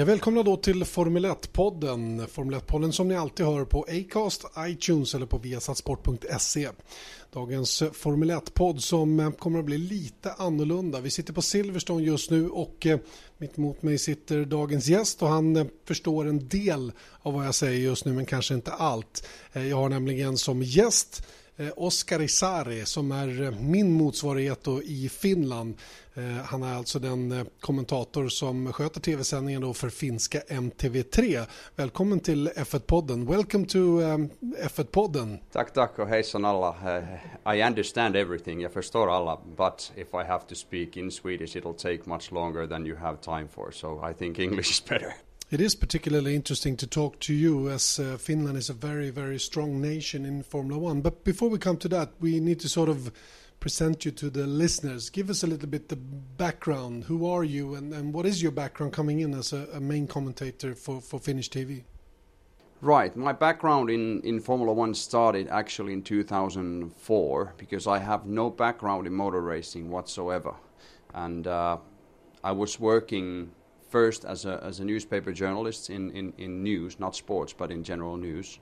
Jag välkomnar då till Formel 1-podden. Formel 1-podden som ni alltid hör på Acast, iTunes eller på viasatsport.se. Dagens Formel 1-podd som eh, kommer att bli lite annorlunda. Vi sitter på Silverstone just nu och eh, mitt emot mig sitter dagens gäst och han eh, förstår en del av vad jag säger just nu men kanske inte allt. Jag har nämligen som gäst Eh, Oskar Isari som är eh, min motsvarighet i Finland. Eh, han är alltså den kommentator som sköter tv-sändningen för finska MTV3. Välkommen till F1-podden. Welcome to F1-podden. Tack, tack och hejsan alla. Uh, I understand everything, jag förstår alla, but if I have to speak in Swedish it'll take much longer than you have time for, so I think English is better. It is particularly interesting to talk to you as uh, Finland is a very, very strong nation in Formula One. But before we come to that, we need to sort of present you to the listeners. Give us a little bit the background. Who are you, and, and what is your background coming in as a, a main commentator for, for Finnish TV? Right, my background in, in Formula One started actually in 2004 because I have no background in motor racing whatsoever. And uh, I was working first as a, as a newspaper journalist in, in, in news, not sports, but in general news,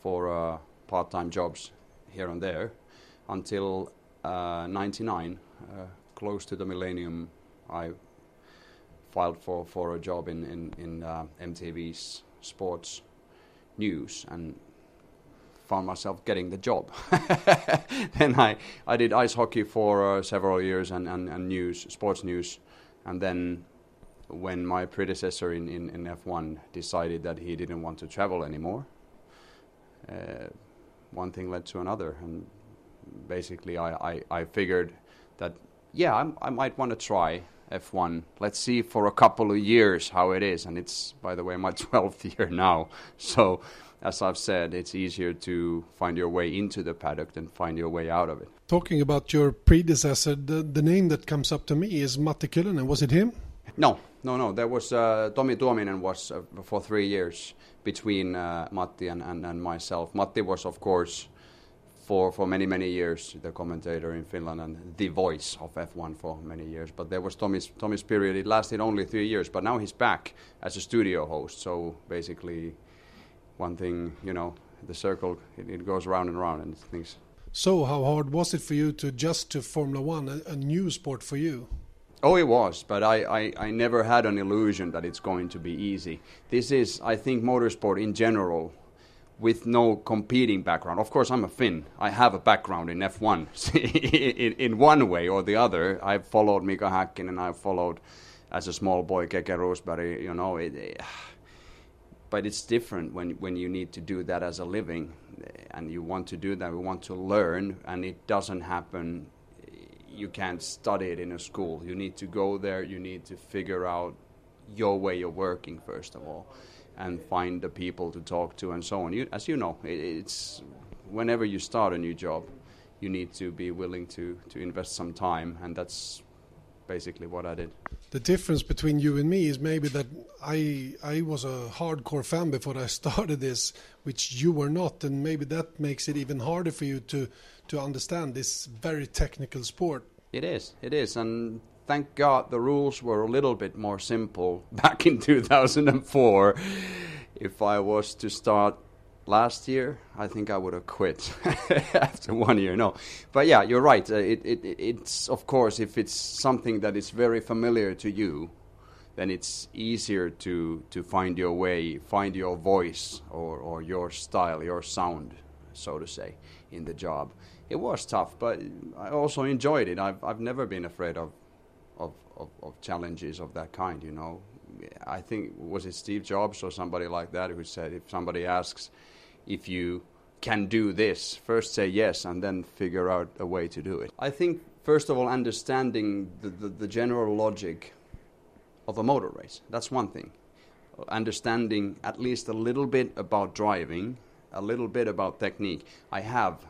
for uh, part time jobs here and there until uh, 99, uh, close to the millennium, I filed for, for a job in, in, in uh, MTV's sports news and found myself getting the job. then I, I did ice hockey for uh, several years and, and, and news, sports news. And then when my predecessor in, in, in F1 decided that he didn't want to travel anymore, uh, one thing led to another. And basically I, I, I figured that yeah I'm, i might want to try F1. Let's see for a couple of years how it is, and it's by the way my 12th year now. So as I've said, it's easier to find your way into the paddock than find your way out of it. Talking about your predecessor, the, the name that comes up to me is Matti Kyllönen. Was it him? No, no, no. There was uh, Tommy Tuominen was uh, for three years between uh, Matti and, and, and myself. Matti was, of course, for, for many, many years, the commentator in Finland and the voice of F1 for many years. But there was Tommy's, Tommy's period, it lasted only three years, but now he's back as a studio host. So basically, one thing, you know, the circle, it, it goes round and round and things. So, how hard was it for you to adjust to Formula One, a, a new sport for you? Oh, it was, but I, I, I never had an illusion that it's going to be easy. This is, I think, motorsport in general with no competing background. Of course, I'm a Finn. I have a background in F1 in, in one way or the other. I've followed Mika Häkkinen and I've followed as a small boy Keke Rosberg, you know. It, it, but it's different when, when you need to do that as a living and you want to do that, we want to learn, and it doesn't happen. You can't study it in a school. You need to go there, you need to figure out your way of working, first of all and find the people to talk to and so on. You, as you know, it, it's whenever you start a new job, you need to be willing to, to invest some time, and that's basically what I did. The difference between you and me is maybe that I I was a hardcore fan before I started this, which you were not, and maybe that makes it even harder for you to to understand this very technical sport. It is, it is, and thank God the rules were a little bit more simple back in 2004. If I was to start last year, I think I would have quit after one year. No, but yeah, you're right. Uh, it, it, it's of course if it's something that is very familiar to you, then it's easier to to find your way, find your voice or or your style, your sound, so to say, in the job. It was tough, but I also enjoyed it. I've I've never been afraid of of, of, of challenges of that kind. You know, I think was it Steve Jobs or somebody like that who said if somebody asks if you can do this, first say yes and then figure out a way to do it. I think first of all understanding the, the, the general logic of a motor race. That's one thing. Understanding at least a little bit about driving, a little bit about technique. I have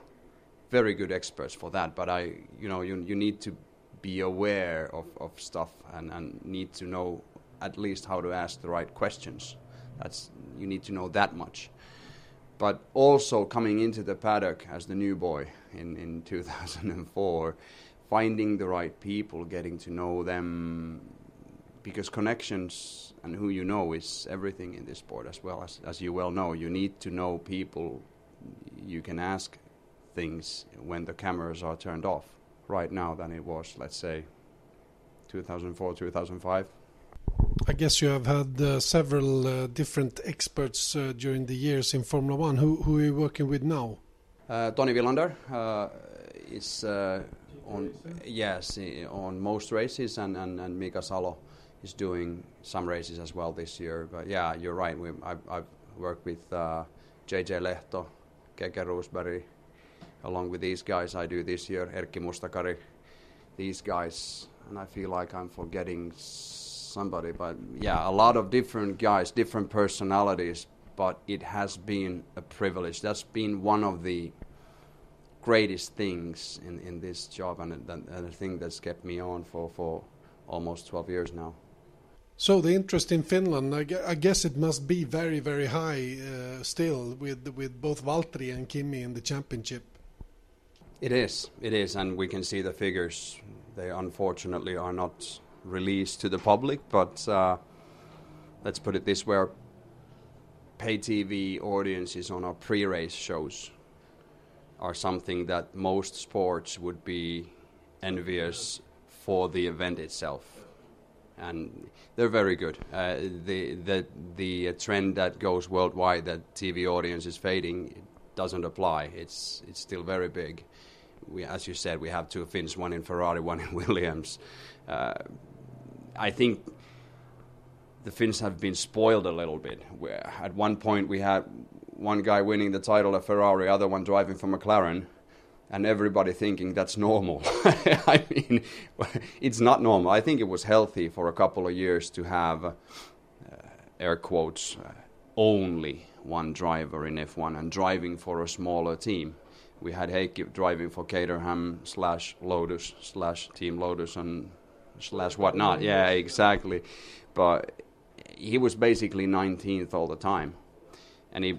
very good experts for that, but I, you know, you, you need to be aware of, of stuff and, and need to know at least how to ask the right questions. That's you need to know that much. But also coming into the paddock as the new boy in, in 2004, finding the right people, getting to know them, because connections and who you know is everything in this sport as well as as you well know. You need to know people. You can ask things when the cameras are turned off. Right now, than it was, let's say, 2004, 2005. I guess you have had uh, several uh, different experts uh, during the years in Formula One. Who, who are you working with now? Uh, Toni Vilander uh, is uh, on yes on most races, and, and, and Mika Salo is doing some races as well this year. But yeah, you're right. We, I've, I've worked with JJ Lehto, Keke Rosberg, along with these guys. I do this year Erkki Mustakari, these guys, and I feel like I'm forgetting somebody, but yeah, a lot of different guys, different personalities, but it has been a privilege. That's been one of the greatest things in, in this job and, and, and the thing that's kept me on for, for almost 12 years now. So the interest in Finland, I guess it must be very, very high uh, still with with both Valtteri and Kimi in the championship. It is, it is, and we can see the figures. They unfortunately are not released to the public, but uh, let's put it this way: pay TV audiences on our pre-race shows are something that most sports would be envious for the event itself, and they're very good. Uh, the the the trend that goes worldwide that TV audience is fading doesn't apply. It's it's still very big. We, as you said, we have two Finns, one in Ferrari, one in Williams. Uh, I think the Finns have been spoiled a little bit. Where at one point we had one guy winning the title at Ferrari, other one driving for McLaren, and everybody thinking that's normal. I mean, it's not normal. I think it was healthy for a couple of years to have, uh, air quotes, uh, only one driver in F1 and driving for a smaller team. We had Heikki driving for Caterham slash Lotus slash Team Lotus and slash whatnot. Yeah, exactly. But he was basically 19th all the time, and he.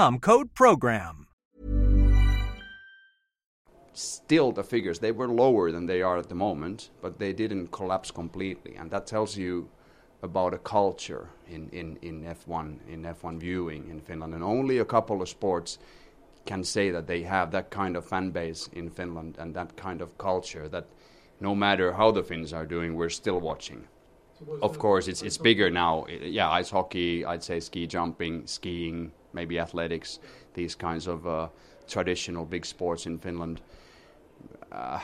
code PROGRAM still the figures they were lower than they are at the moment, but they didn't collapse completely, and that tells you about a culture in, in, in F1 in F1 viewing in Finland, and only a couple of sports can say that they have that kind of fan base in Finland and that kind of culture that no matter how the Finns are doing, we're still watching. Of course, it's it's bigger now. Yeah, ice hockey, I'd say ski jumping, skiing, maybe athletics, these kinds of uh, traditional big sports in Finland uh,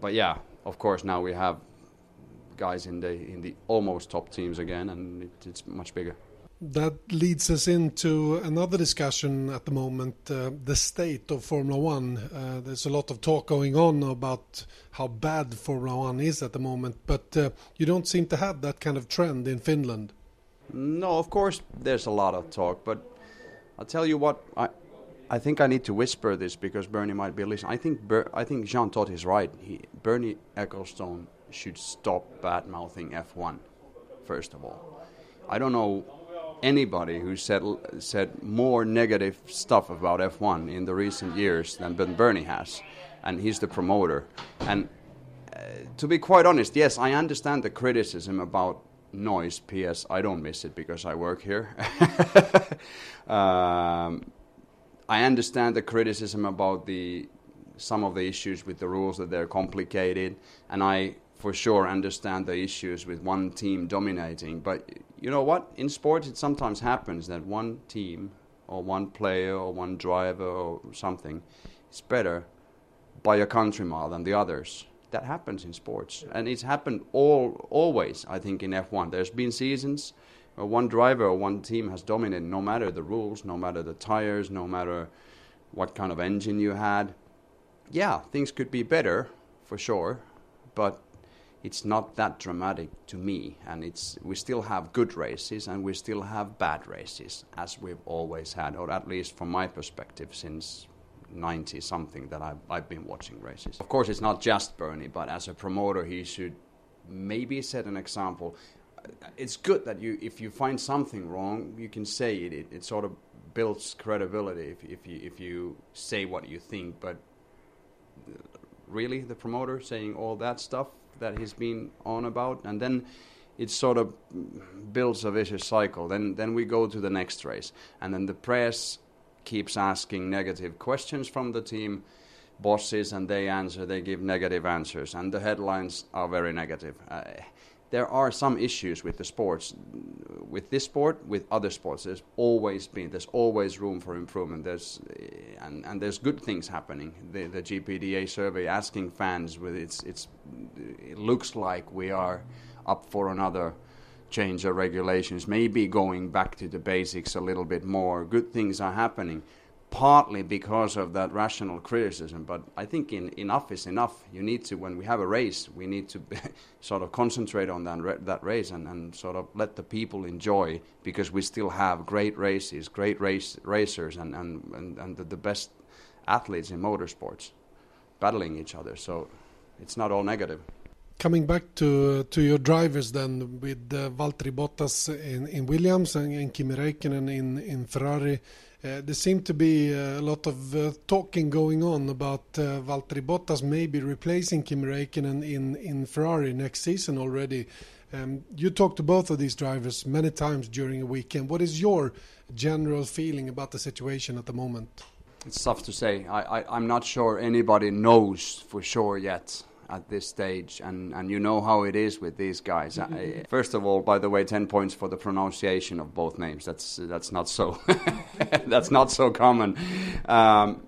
but yeah, of course, now we have guys in the in the almost top teams again, and it, it's much bigger. That leads us into another discussion at the moment uh, the state of Formula One. Uh, there's a lot of talk going on about how bad Formula One is at the moment, but uh, you don't seem to have that kind of trend in Finland. No, of course, there's a lot of talk, but I'll tell you what, I, I think I need to whisper this because Bernie might be listening. I think Ber- I think Jean Todt is right. He, Bernie Ecclestone should stop bad mouthing F1 first of all. I don't know anybody who said said more negative stuff about F1 in the recent years than Bernie has, and he's the promoter. And uh, to be quite honest, yes, I understand the criticism about noise. P.S. I don't miss it because I work here. um, I understand the criticism about the some of the issues with the rules that they're complicated, and I for sure understand the issues with one team dominating. But you know what? In sports, it sometimes happens that one team or one player or one driver or something is better by a country mile than the others. That happens in sports, and it's happened all always. I think in F1, there's been seasons where one driver or one team has dominated no matter the rules, no matter the tires, no matter what kind of engine you had. Yeah, things could be better for sure, but it's not that dramatic to me, and it's we still have good races and we still have bad races, as we've always had, or at least from my perspective since 90 something that I've, I've been watching races. Of course, it's not just Bernie, but as a promoter, he should maybe set an example. It's good that you, if you find something wrong, you can say it. It, it sort of builds credibility if, if you if you say what you think. But uh, really, the promoter saying all that stuff that he's been on about, and then it sort of builds a vicious cycle. Then then we go to the next race, and then the press keeps asking negative questions from the team bosses, and they answer. They give negative answers, and the headlines are very negative. Uh, there are some issues with the sports, with this sport, with other sports. There's always been, there's always room for improvement. There's, and, and there's good things happening. The, the GPDA survey asking fans, with its, its, it looks like we are up for another change of regulations, maybe going back to the basics a little bit more. Good things are happening partly because of that rational criticism. But I think in, enough is enough. You need to, when we have a race, we need to sort of concentrate on that, that race and, and sort of let the people enjoy because we still have great races, great race, racers, and, and, and, and the, the best athletes in motorsports battling each other. So it's not all negative. Coming back to to your drivers then with uh, Valtteri Bottas in, in Williams and, and Kimi Räikkönen in, in Ferrari. Uh, there seemed to be a lot of uh, talking going on about uh, Valtteri Bottas maybe replacing Kimi Räikkönen in, in Ferrari next season already. Um, you talked to both of these drivers many times during a weekend. What is your general feeling about the situation at the moment? It's tough to say. I, I, I'm not sure anybody knows for sure yet at this stage, and, and you know how it is with these guys. I, first of all, by the way, ten points for the pronunciation of both names. That's that's not so that's not so common. Um,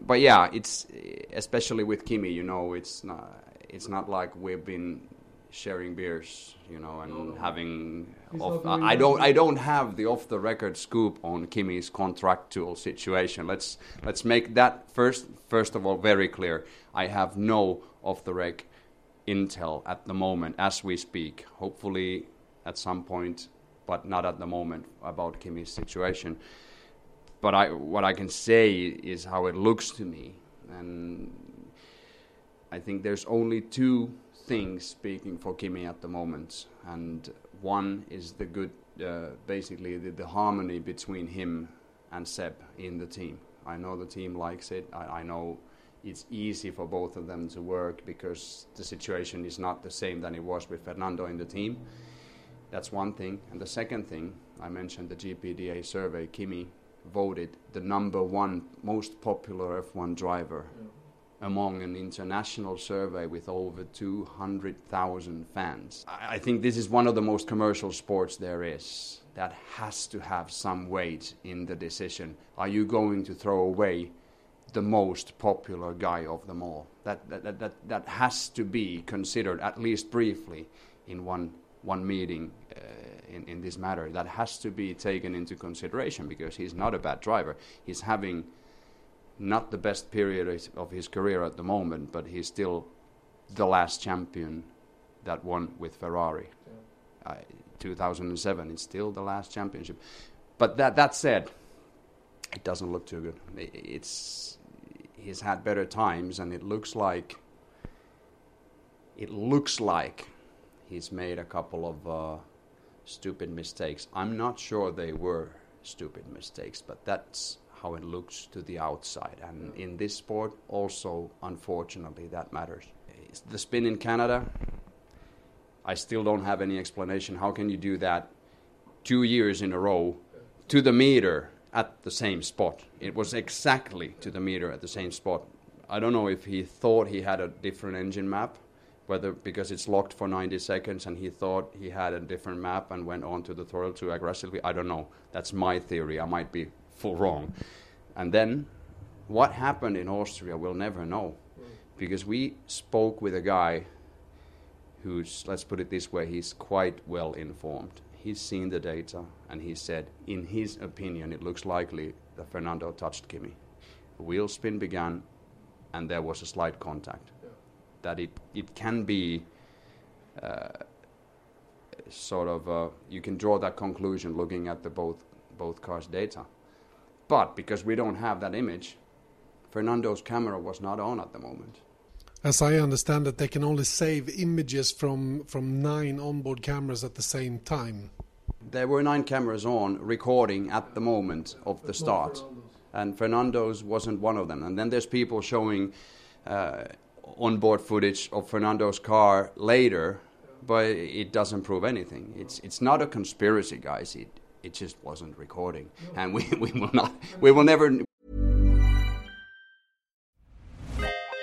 but yeah, it's especially with Kimi. You know, it's not it's not like we've been sharing beers, you know, and having. Off, I don't. I don't have the off-the-record scoop on Kimi's contractual situation. Let's let's make that first. First of all, very clear. I have no off-the-rec intel at the moment, as we speak. Hopefully, at some point, but not at the moment about Kimi's situation. But I, what I can say is how it looks to me, and I think there's only two things speaking for Kimi at the moment, and one is the good, uh, basically the, the, harmony between him and Seb in the team. I know the team likes it. I, I, know it's easy for both of them to work because the situation is not the same than it was with Fernando in the team. That's one thing. And the second thing, I mentioned the GPDA survey. Kimi voted the number one most popular F1 driver. Yeah among an international survey with over 200,000 fans. I think this is one of the most commercial sports there is. That has to have some weight in the decision. Are you going to throw away the most popular guy of them all? That, that, that, that, has to be considered, at least briefly, in one, one meeting uh, in, in this matter. That has to be taken into consideration because he's not a bad driver. He's having not the best period of his career at the moment, but he's still the last champion that won with Ferrari. Yeah. Uh, 2007, it's still the last championship. But that that said, it doesn't look too good. It's he's had better times, and it looks like it looks like he's made a couple of uh, stupid mistakes. I'm not sure they were stupid mistakes, but that's how it looks to the outside. And in this sport, also, unfortunately, that matters. The spin in Canada, I still don't have any explanation. How can you do that two years in a row to the meter at the same spot? It was exactly to the meter at the same spot. I don't know if he thought he had a different engine map, whether because it's locked for 90 seconds and he thought he had a different map and went on to the throttle too aggressively. I don't know. That's my theory. I might be full wrong. And then what happened in Austria, we'll never know. Because we spoke with a guy who's, let's put it this way, he's quite well informed. He's seen the data and he said, in his opinion, it looks likely that Fernando touched Kimi. The wheel spin began and there was a slight contact. Yeah. That it, it can be uh, sort of uh, you can draw that conclusion looking at the both both cars' data. But because we don't have that image, Fernando's camera was not on at the moment. As I understand it, they can only save images from from nine onboard cameras at the same time. There were nine cameras on recording at the moment of the start, and Fernando's wasn't one of them. And then there's people showing uh, onboard footage of Fernando's car later, but it doesn't prove anything. It's it's not a conspiracy, guys. It it just wasn't recording, and we, we will not we will never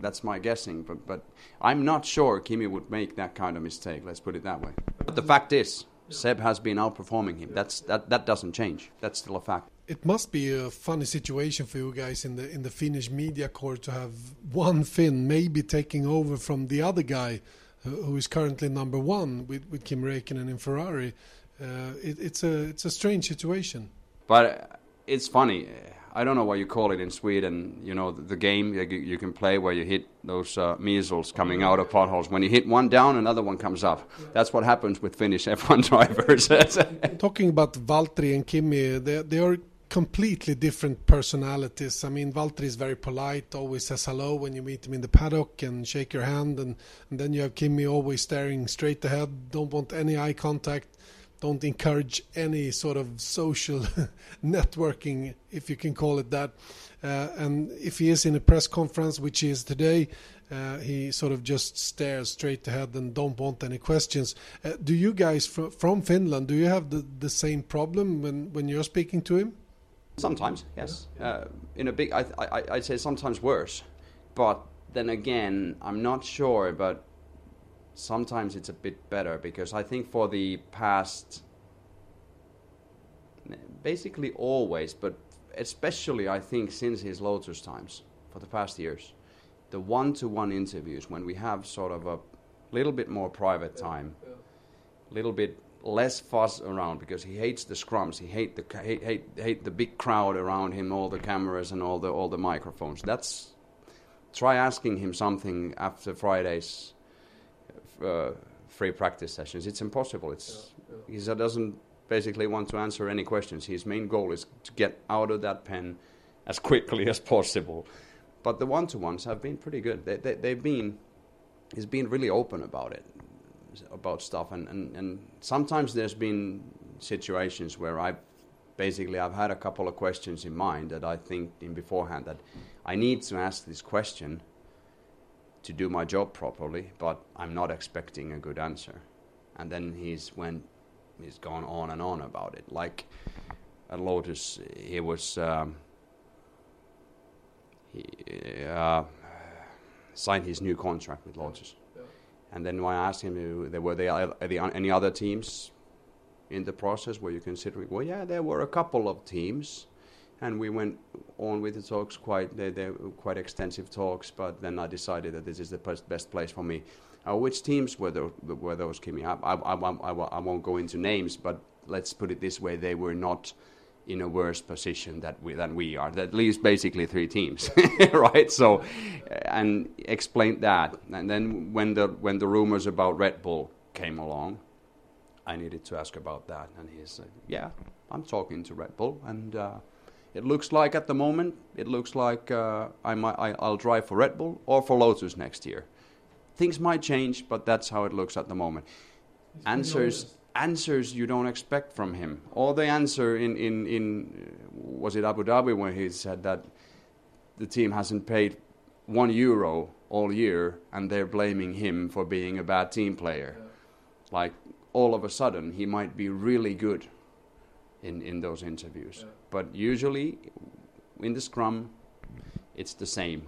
that's my guessing. But but I'm not sure Kimi would make that kind of mistake. Let's put it that way. But the fact is, Seb has been outperforming him. That's that that doesn't change. That's still a fact. It must be a funny situation for you guys in the in the Finnish media corps to have one Finn maybe taking over from the other guy who is currently number one with, with Kim Räikkönen in Ferrari. Uh, it, it's a it's a strange situation. But it's funny. I don't know what you call it in Sweden. You know, the, the game you, you can play where you hit those uh, measles coming out of potholes. When you hit one down, another one comes up. That's what happens with Finnish F1 drivers. Talking about Valtteri and Kimi, they, they are completely different personalities. I mean, Valtteri is very polite, always says hello when you meet him in the paddock and shake your hand. And, and then you have Kimi always staring straight ahead, don't want any eye contact, don't encourage any sort of social networking, if you can call it that. Uh, and if he is in a press conference, which he is today, uh, he sort of just stares straight ahead and don't want any questions. Uh, do you guys fr- from Finland do you have the, the same problem when, when you're speaking to him? Sometimes, yes. Uh, in a big, I, I, I'd say sometimes worse. But then again, I'm not sure, but sometimes it's a bit better because I think for the past, basically always, but especially I think since his Lotus times, for the past years, the one to one interviews when we have sort of a little bit more private time, a little bit less fuss around because he hates the scrums. He hate the hate, hate hate the big crowd around him, all the cameras and all the all the microphones. That's try asking him something after Friday's uh, free practice sessions. It's impossible. It's he doesn't basically want to answer any questions. His main goal is to get out of that pen as quickly as possible. But the one-to-ones have been pretty good. They, they, they've been he's been really open about it about stuff and, and, and sometimes there's been situations where I've basically I've had a couple of questions in mind that I think in beforehand that I need to ask this question to do my job properly, but I'm not expecting a good answer. And then he's went he's gone on and on about it. Like at Lotus, he was um, he uh, signed his new contract with Lotus. And then when I asked him, uh, were there any other teams in the process? Were you considering? Well, yeah, there were a couple of teams, and we went on with the talks quite they, they were quite extensive talks. But then I decided that this is the best, best place for me. Uh, which teams were those? Were those, Kimi? I, I, I, I, I won't go into names, but let's put it this way, they were not in a worse position that we, than we are. That leaves basically three teams, right? So, and explain that. And then when the when the rumors about Red Bull came along, I needed to ask about that, and he said, "Yeah, I'm talking to Red Bull, and uh, it looks like at the moment, it looks like uh, I might, I, I'll drive for Red Bull or for Lotus next year. Things might change, but that's how it looks at the moment. Answers." answers you don't expect from him. Or the answer in, in, in was it Abu Dhabi when he said that the team hasn't paid one euro all year and they're blaming him for being a bad team player. Yeah. Like all of a sudden he might be really good in, in those interviews. Yeah. But usually in the scrum it's the same.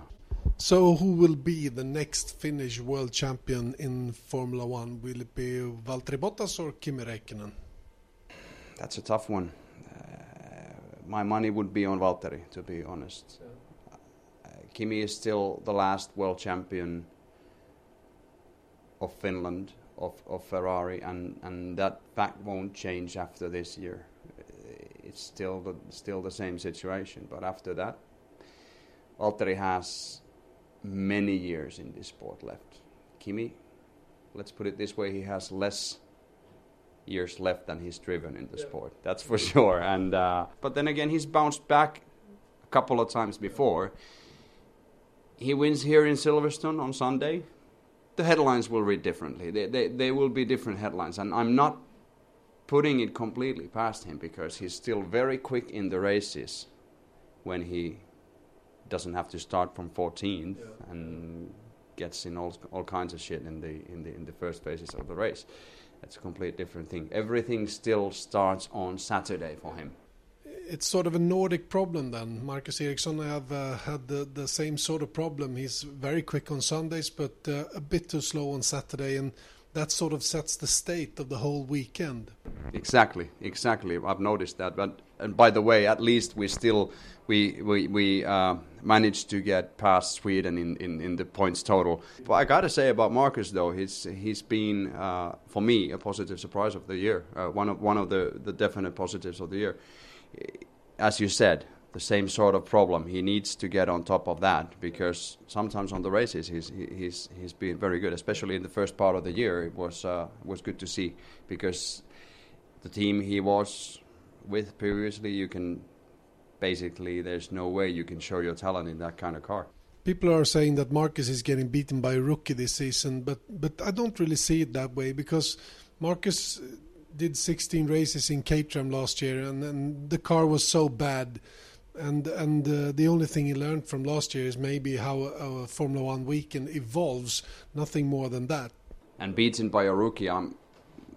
So, who will be the next Finnish world champion in Formula One? Will it be Valtteri Bottas or Kimi Räikkönen? That's a tough one. Uh, my money would be on Valtteri, to be honest. Uh, Kimi is still the last world champion of Finland, of, of Ferrari, and, and that fact won't change after this year. It's still the, still the same situation, but after that, Valtteri has many years in this sport left. Kimi, let's put it this way, he has less years left than he's driven in the yeah. sport. That's for sure. And uh, but then again, he's bounced back a couple of times before. He wins here in Silverstone on Sunday. The headlines will read differently. They, they, they will be different headlines, and I'm not putting it completely past him because he's still very quick in the races when he doesn't have to start from 14th yeah. and gets in all all kinds of shit in the in the in the first phases of the race. That's a complete different thing. Everything still starts on Saturday for him. It's sort of a Nordic problem then. Marcus Ericsson have uh, had the, the same sort of problem. He's very quick on Sundays, but uh, a bit too slow on Saturday, and that sort of sets the state of the whole weekend. Exactly, exactly. I've noticed that. But and by the way, at least we still we we we uh, managed to get past Sweden in, in, in the points total. But I got to say about Marcus though, he's he's been uh, for me a positive surprise of the year. Uh, one of one of the the definite positives of the year. As you said, the same sort of problem. He needs to get on top of that because sometimes on the races he's he's he's been very good, especially in the first part of the year. It was uh, was good to see because the team he was with previously, you can basically there's no way you can show your talent in that kind of car. People are saying that Marcus is getting beaten by a rookie this season, but but I don't really see it that way because Marcus did 16 races in Caterham last year, and, and the car was so bad and and uh, the only thing he learned from last year is maybe how a, a, Formula One weekend evolves. Nothing more than that. And beaten by a rookie, I'm,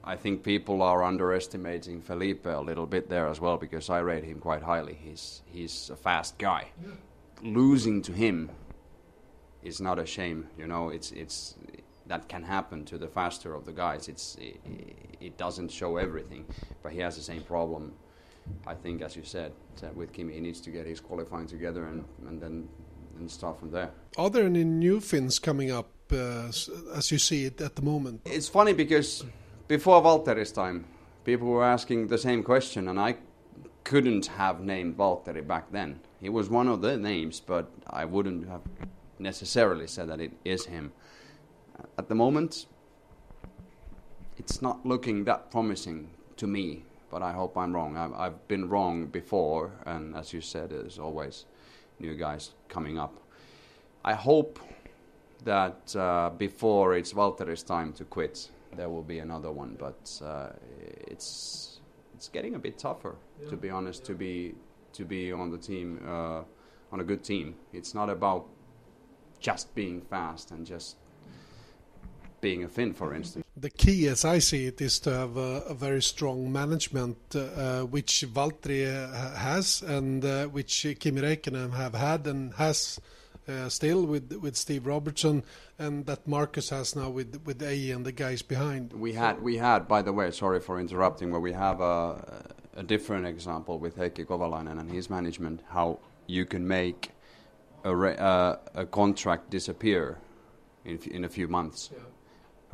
I think people are underestimating Felipe a little bit there as well because I rate him quite highly. He's he's a fast guy. Yeah. Losing to him is not a shame. You know, it's it's that can happen to the faster of the guys. It's it, it doesn't show everything, but he has the same problem I think, as you said, with Kimi, he needs to get his qualifying together and, and then and start from there. Are there any new Finns coming up uh, as you see it at the moment? It's funny because before Valtteri's time, people were asking the same question, and I couldn't have named Valtteri back then. He was one of the names, but I wouldn't have necessarily said that it is him. At the moment, it's not looking that promising to me but I hope I'm wrong. I've, I've been wrong before, and as you said, there's always new guys coming up. I hope that uh, before it's Valtteri's time to quit, there will be another one. But uh, it's it's getting a bit tougher, yeah. to be honest, yeah. to be to be on the team uh, on a good team. It's not about just being fast and just being a Finn, for instance. The key, as I see it, is to have a, a very strong management, uh, uh which Valtteri uh, has, and uh, which Kimi Räikkönen have had and has uh, still with with Steve Robertson, and that Marcus has now with with A and the guys behind. We had we had, by the way, sorry for interrupting, but we have a, a different example with Heikki Kovalainen and his management, how you can make a, uh, a contract disappear in, in a few months. Yeah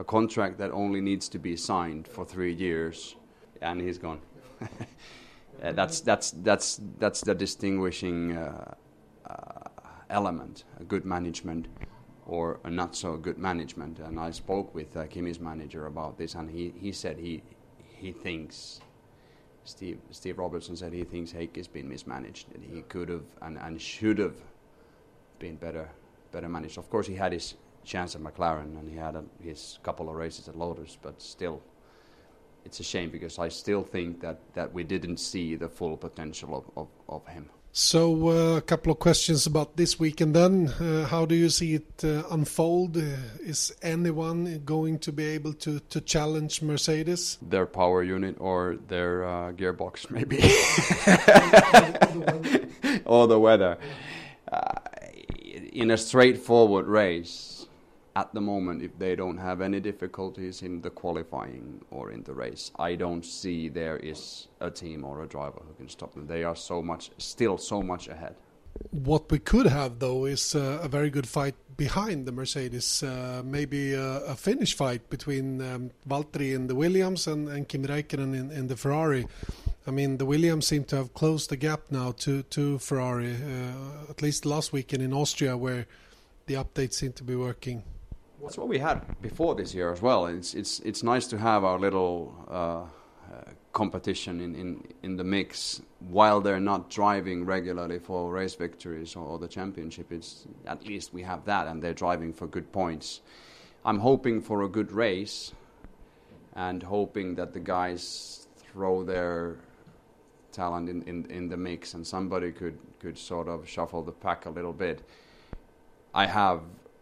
a contract that only needs to be signed for three years, and he's gone. uh, that's that's that's that's the distinguishing uh, uh, element: a good management or a not so good management. And I spoke with uh, Kimi's manager about this, and he, he said he he thinks Steve Steve Robertson said he thinks Heikki has been mismanaged. He could have and, and should have been better better managed. Of course, he had his chance at McLaren and he had a, his couple of races at Lotus, but still, it's a shame because I still think that, that we didn't see the full potential of, of, of him. So, uh, a couple of questions about this weekend then. Uh, how do you see it uh, unfold? Uh, is anyone going to be able to, to challenge Mercedes? Their power unit or their uh, gearbox, maybe. or the weather. Uh, in a straightforward race, at the moment, if they don't have any difficulties in the qualifying or in the race, I don't see there is a team or a driver who can stop them. They are so much, still so much ahead. What we could have, though, is uh, a very good fight behind the Mercedes. Uh, maybe a, a, Finnish fight between um, Valtteri in the Williams and, and Kimi Räikkönen in, in, the Ferrari. I mean, the Williams seem to have closed the gap now to to Ferrari. Uh, at least last weekend in Austria, where the updates seem to be working. That's what we had before this year as well. It's it's it's nice to have our little uh, uh, competition in, in in the mix while they're not driving regularly for race victories or, or, the championship. It's at least we have that, and they're driving for good points. I'm hoping for a good race, and hoping that the guys throw their talent in, in, in the mix, and somebody could could sort of shuffle the pack a little bit. I have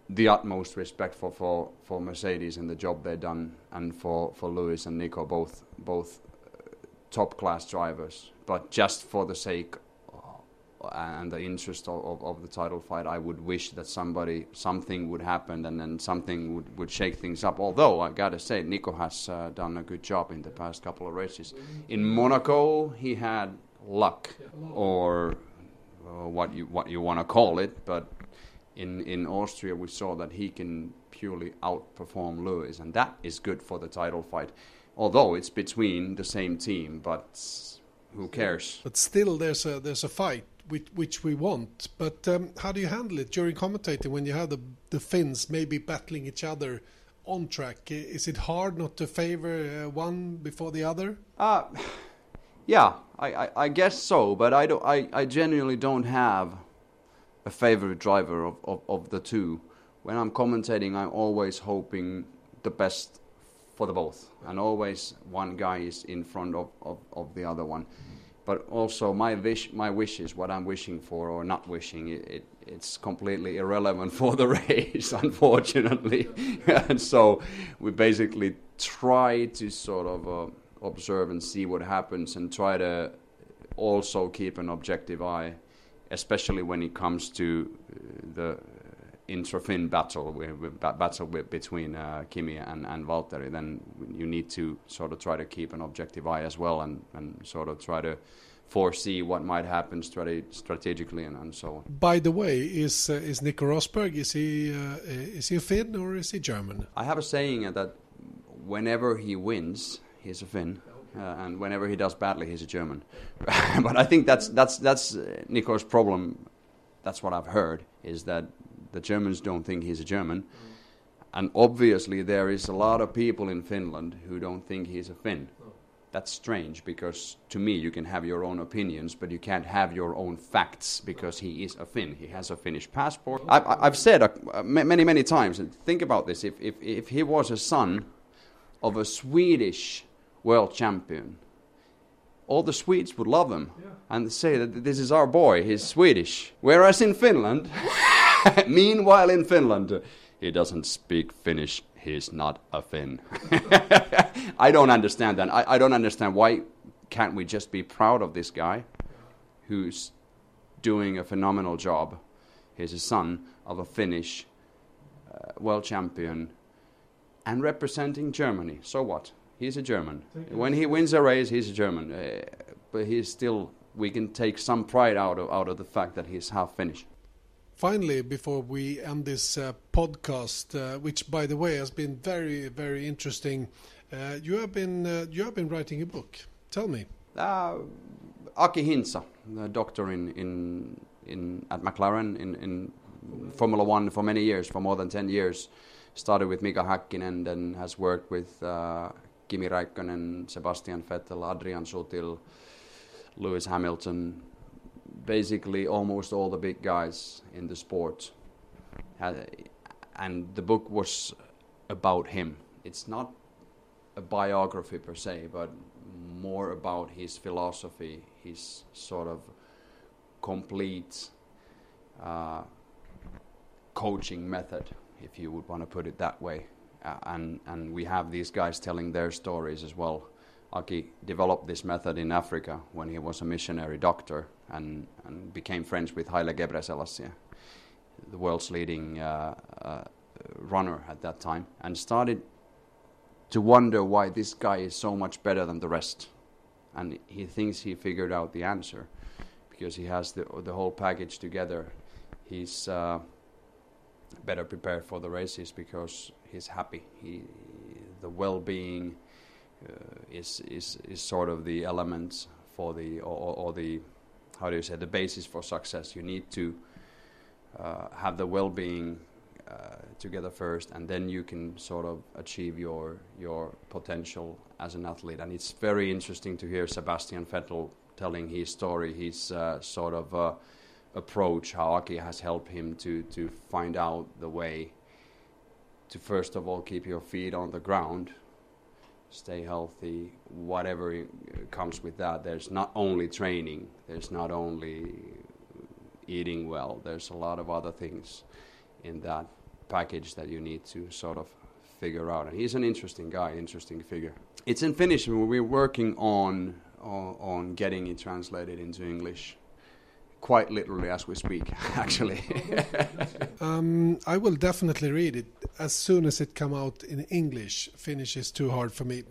the utmost respect for, for, for Mercedes and the job they've done, and for, for Lewis and Nico, both both uh, top class drivers. But just for the sake uh, and the interest of, of, of, the title fight, I would wish that somebody something would happen and then something would, would shake things up. Although I gotta say, Nico has uh, done a good job in the past couple of races. In Monaco, he had luck, or uh, what you what you want to call it, but in, in Austria, we saw that he can purely outperform Lewis, and that is good for the title fight. Although it's between the same team, but who cares? But still, there's a there's a fight which, which we want. But um, how do you handle it during commentating when you have the the Finns maybe battling each other on track? Is it hard not to favor uh, one before the other? Uh, yeah, I, I, I guess so. But I don't. I, I genuinely don't have a favorite driver of, of, of the two. When I'm commentating, I'm always hoping the best for the both, and always one guy is in front of, of, of the other one. But also, my wish, my wish is what I'm wishing for or not wishing. It, it it's completely irrelevant for the race, unfortunately. and so, we basically try to sort of uh, observe and see what happens, and try to also keep an objective eye especially when it comes to uh, the intra-Finn battle, battle between uh, Kimi and, and Valtteri, then you need to sort of try to keep an objective eye as well and, and sort of try to foresee what might happen strate strategically and, and, so on. By the way, is uh, is Nico Rosberg is he uh, is he a Finn or is he German? I have a saying that whenever he wins, he's a Finn uh, and whenever he does badly, he's a German. but I think that's that's that's uh, Nico's problem. That's what I've heard is that the Germans don't think he's a German, and obviously there is a lot of people in Finland who don't think he's a Finn. That's strange because to me you can have your own opinions, but you can't have your own facts because he is a Finn. He has a Finnish passport. I've, I've said uh, many many times. And think about this: if if if he was a son of a Swedish world champion. All the Swedes would love him yeah. and say that this is our boy, he's Swedish. Whereas in Finland, meanwhile in Finland, he doesn't speak Finnish, he's not a Finn. I don't understand that. I, I don't understand why can't we just be proud of this guy who's doing a phenomenal job. He's a son of a Finnish uh, world champion and representing Germany. So what? He's a German. When he wins a race, he's a German. Uh, but he's still, we can take some pride out of, out of the fact that he's half Finnish. Finally, before we end this uh, podcast, uh, which by the way has been very, very interesting, uh, you have been uh, you have been writing a book. Tell me. Uh, Aki Hintsa, the doctor in, in, in at McLaren in, in Formula One for many years, for more than 10 years. Started with Mika Hakkinen and then has worked with uh, Kimi Räikkönen, Sebastian Vettel, Adrian Sutil, Lewis Hamilton, basically almost all the big guys in the sport. and the book was about him. It's not a biography per se, but more about his philosophy, his sort of complete uh, coaching method, if you would want to put it that way. Uh, and and we have these guys telling their stories as well. Aki developed this method in Africa when he was a missionary doctor and, and became friends with Haile Gebrselassie, the world's leading uh, uh, runner at that time, and started to wonder why this guy is so much better than the rest. And he thinks he figured out the answer because he has the, the whole package together. He's uh, better prepared for the races because he's happy. He, the well-being uh, is, is, is sort of the elements for the, or, or, the, how do you say, the basis for success. You need to uh, have the well-being uh, together first, and then you can sort of achieve your your potential as an athlete. And it's very interesting to hear Sebastian Vettel telling his story, his uh, sort of uh, approach, how Aki has helped him to to find out the way to first of all keep your feet on the ground, stay healthy, whatever comes with that. There's not only training, there's not only eating well, there's a lot of other things in that package that you need to sort of figure out. And he's an interesting guy, interesting figure. It's in Finnish. We're working on on, on getting it translated into English quite literally as we speak, actually. um, I will definitely read it as soon as it come out in English. Finnish is too hard for me.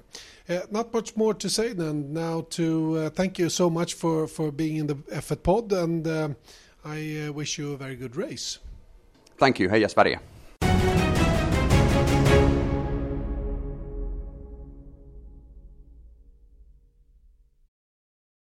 Uh, not much more to say then. Now to uh, thank you so much for, for being in the F1 pod, and uh, I uh, wish you a very good race. Thank you. Heja Sverige.